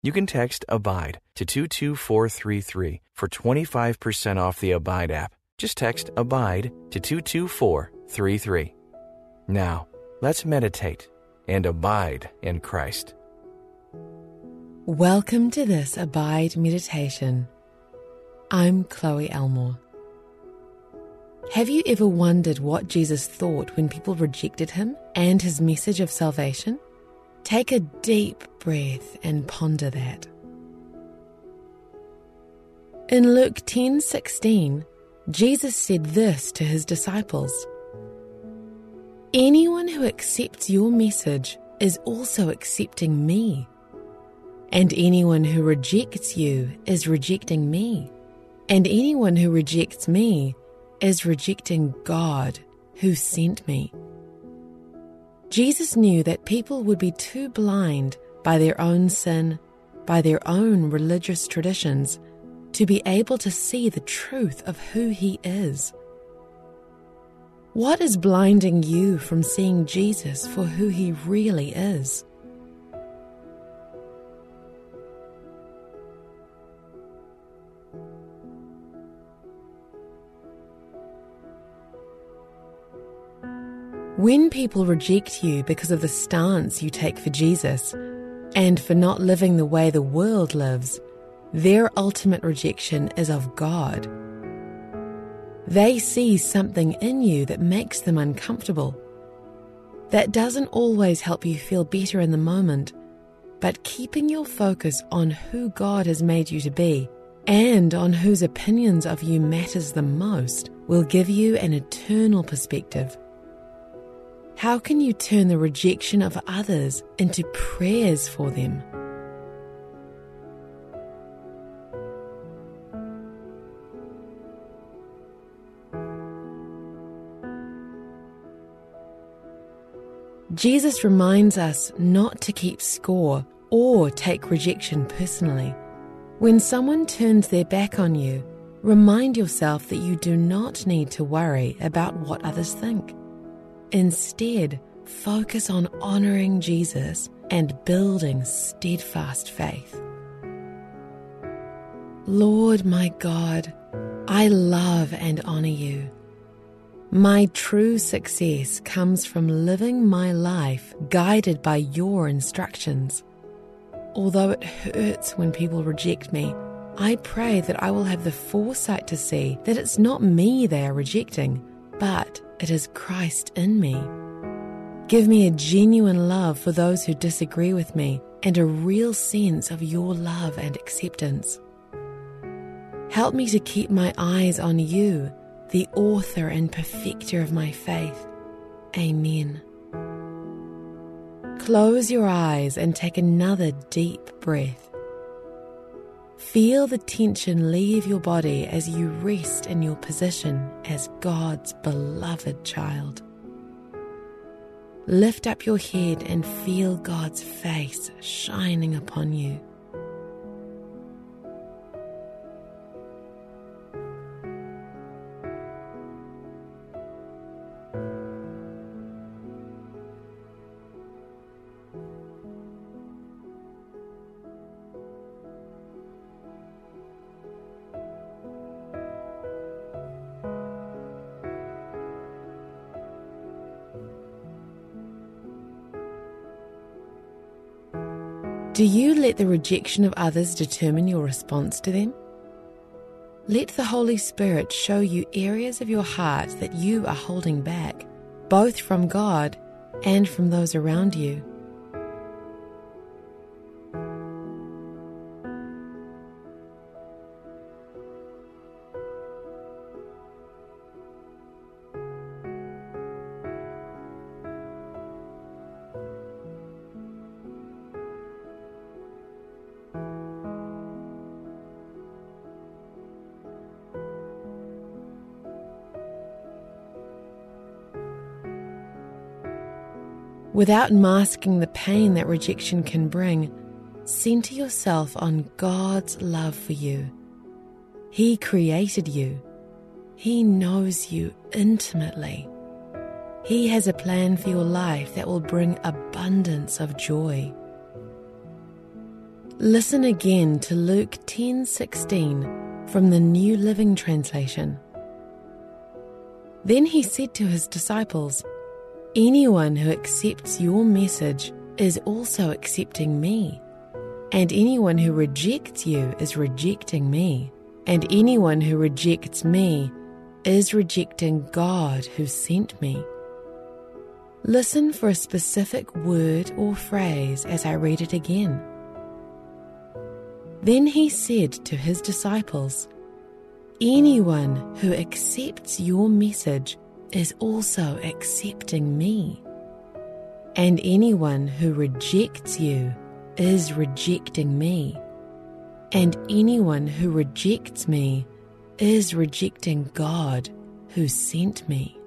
You can text ABIDE to 22433 for 25% off the Abide app. Just text ABIDE to 22433. Now, let's meditate and abide in Christ. Welcome to this Abide meditation. I'm Chloe Elmore. Have you ever wondered what Jesus thought when people rejected him and his message of salvation? Take a deep breath and ponder that. In Luke 10:16, Jesus said this to his disciples: Anyone who accepts your message is also accepting me. And anyone who rejects you is rejecting me. And anyone who rejects me is rejecting God who sent me. Jesus knew that people would be too blind by their own sin, by their own religious traditions, to be able to see the truth of who He is. What is blinding you from seeing Jesus for who He really is? When people reject you because of the stance you take for Jesus and for not living the way the world lives, their ultimate rejection is of God. They see something in you that makes them uncomfortable. That doesn't always help you feel better in the moment, but keeping your focus on who God has made you to be and on whose opinions of you matters the most will give you an eternal perspective. How can you turn the rejection of others into prayers for them? Jesus reminds us not to keep score or take rejection personally. When someone turns their back on you, remind yourself that you do not need to worry about what others think. Instead, focus on honoring Jesus and building steadfast faith. Lord my God, I love and honor you. My true success comes from living my life guided by your instructions. Although it hurts when people reject me, I pray that I will have the foresight to see that it's not me they are rejecting, but it is Christ in me. Give me a genuine love for those who disagree with me and a real sense of your love and acceptance. Help me to keep my eyes on you, the author and perfecter of my faith. Amen. Close your eyes and take another deep breath. Feel the tension leave your body as you rest in your position as God's beloved child. Lift up your head and feel God's face shining upon you. Do you let the rejection of others determine your response to them? Let the Holy Spirit show you areas of your heart that you are holding back, both from God and from those around you. Without masking the pain that rejection can bring, center yourself on God's love for you. He created you. He knows you intimately. He has a plan for your life that will bring abundance of joy. Listen again to Luke 10:16 from the New Living Translation. Then he said to his disciples, Anyone who accepts your message is also accepting me, and anyone who rejects you is rejecting me, and anyone who rejects me is rejecting God who sent me. Listen for a specific word or phrase as I read it again. Then he said to his disciples, Anyone who accepts your message is also accepting me. And anyone who rejects you is rejecting me. And anyone who rejects me is rejecting God who sent me.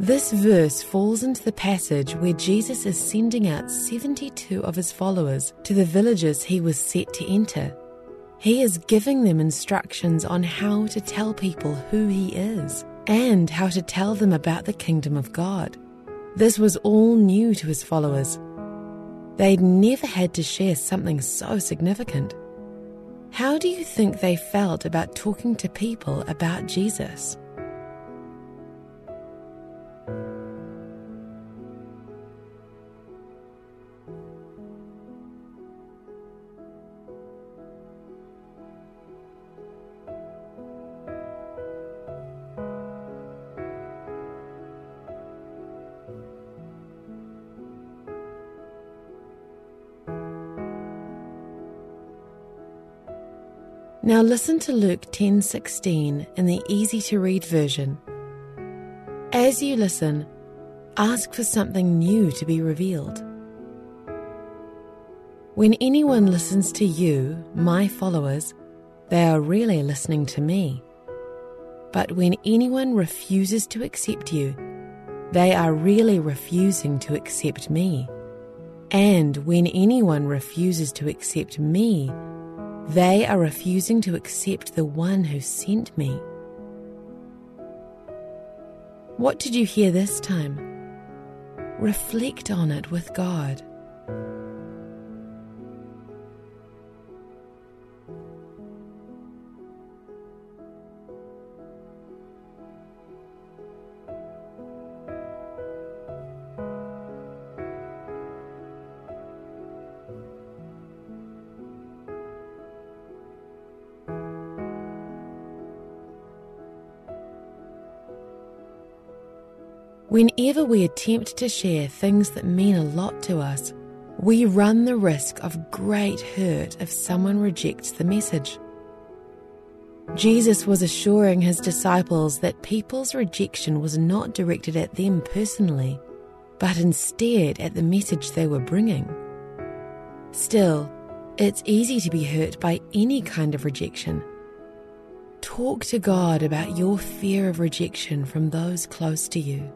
This verse falls into the passage where Jesus is sending out 72 of his followers to the villages he was set to enter. He is giving them instructions on how to tell people who he is and how to tell them about the kingdom of God. This was all new to his followers. They'd never had to share something so significant. How do you think they felt about talking to people about Jesus? Now listen to Luke 10:16 in the easy to read version. As you listen, ask for something new to be revealed. When anyone listens to you, my followers, they are really listening to me. But when anyone refuses to accept you, they are really refusing to accept me. And when anyone refuses to accept me, they are refusing to accept the one who sent me. What did you hear this time? Reflect on it with God. We attempt to share things that mean a lot to us, we run the risk of great hurt if someone rejects the message. Jesus was assuring his disciples that people's rejection was not directed at them personally, but instead at the message they were bringing. Still, it's easy to be hurt by any kind of rejection. Talk to God about your fear of rejection from those close to you.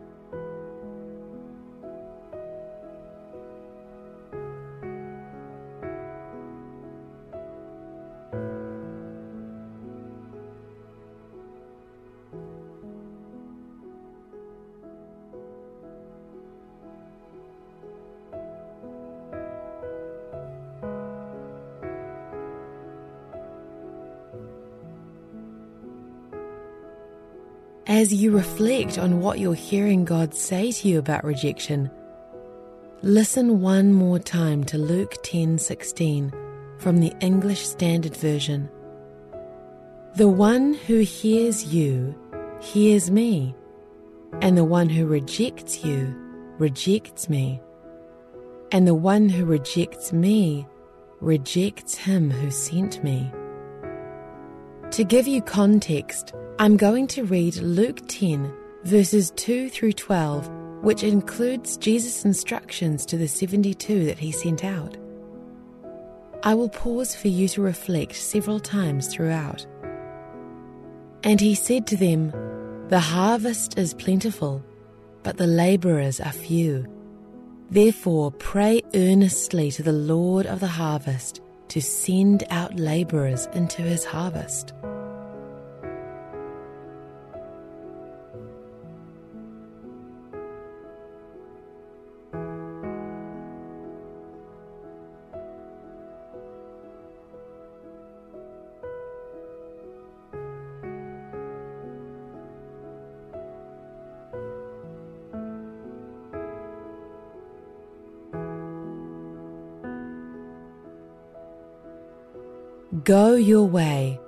As you reflect on what you're hearing God say to you about rejection, listen one more time to Luke 10:16 from the English Standard Version. The one who hears you hears me, and the one who rejects you rejects me, and the one who rejects me rejects him who sent me. To give you context, I'm going to read Luke 10, verses 2 through 12, which includes Jesus' instructions to the 72 that he sent out. I will pause for you to reflect several times throughout. And he said to them, The harvest is plentiful, but the labourers are few. Therefore, pray earnestly to the Lord of the harvest to send out labourers into his harvest. Go your way.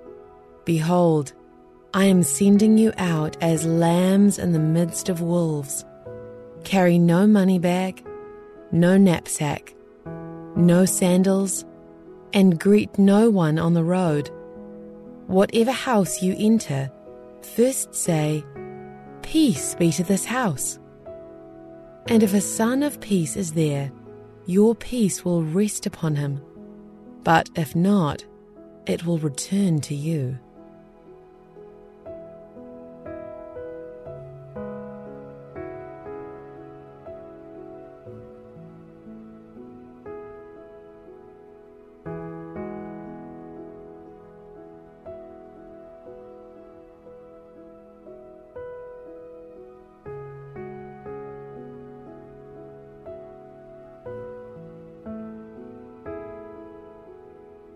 Behold, I am sending you out as lambs in the midst of wolves. Carry no money bag, no knapsack, no sandals, and greet no one on the road. Whatever house you enter, first say, Peace be to this house. And if a son of peace is there, your peace will rest upon him. But if not, it will return to you.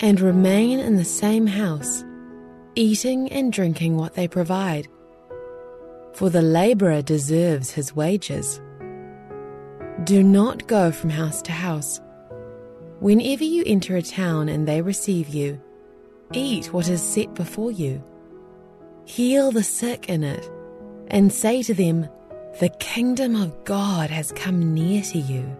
And remain in the same house, eating and drinking what they provide. For the labourer deserves his wages. Do not go from house to house. Whenever you enter a town and they receive you, eat what is set before you. Heal the sick in it, and say to them, The kingdom of God has come near to you.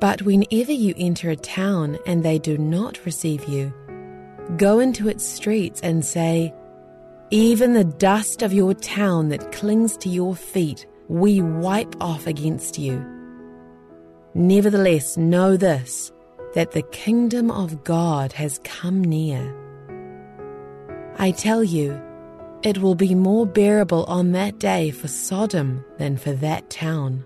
But whenever you enter a town and they do not receive you, go into its streets and say, Even the dust of your town that clings to your feet, we wipe off against you. Nevertheless, know this that the kingdom of God has come near. I tell you, it will be more bearable on that day for Sodom than for that town.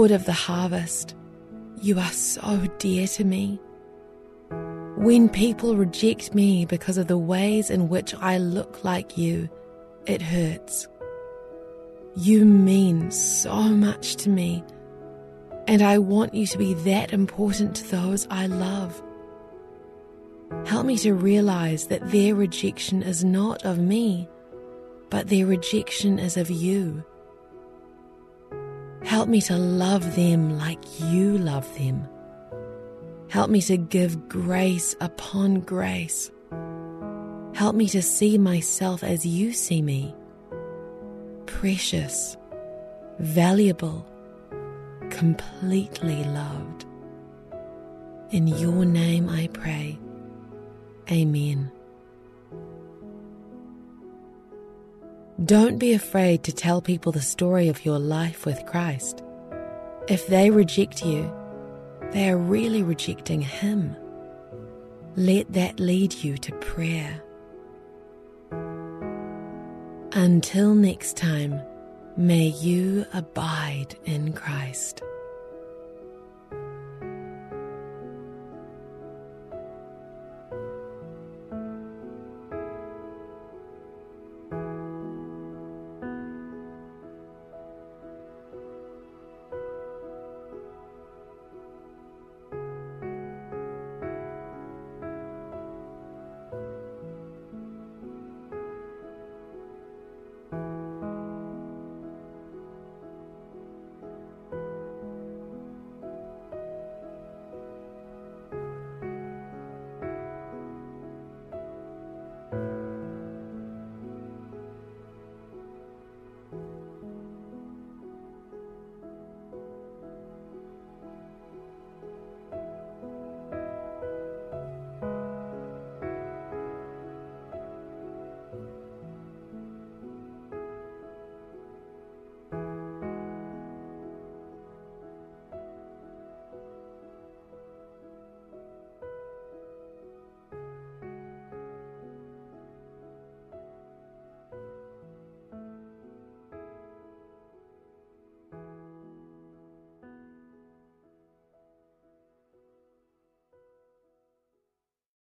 Lord of the harvest, you are so dear to me. When people reject me because of the ways in which I look like you, it hurts. You mean so much to me, and I want you to be that important to those I love. Help me to realize that their rejection is not of me, but their rejection is of you. Help me to love them like you love them. Help me to give grace upon grace. Help me to see myself as you see me precious, valuable, completely loved. In your name I pray. Amen. Don't be afraid to tell people the story of your life with Christ. If they reject you, they are really rejecting Him. Let that lead you to prayer. Until next time, may you abide in Christ.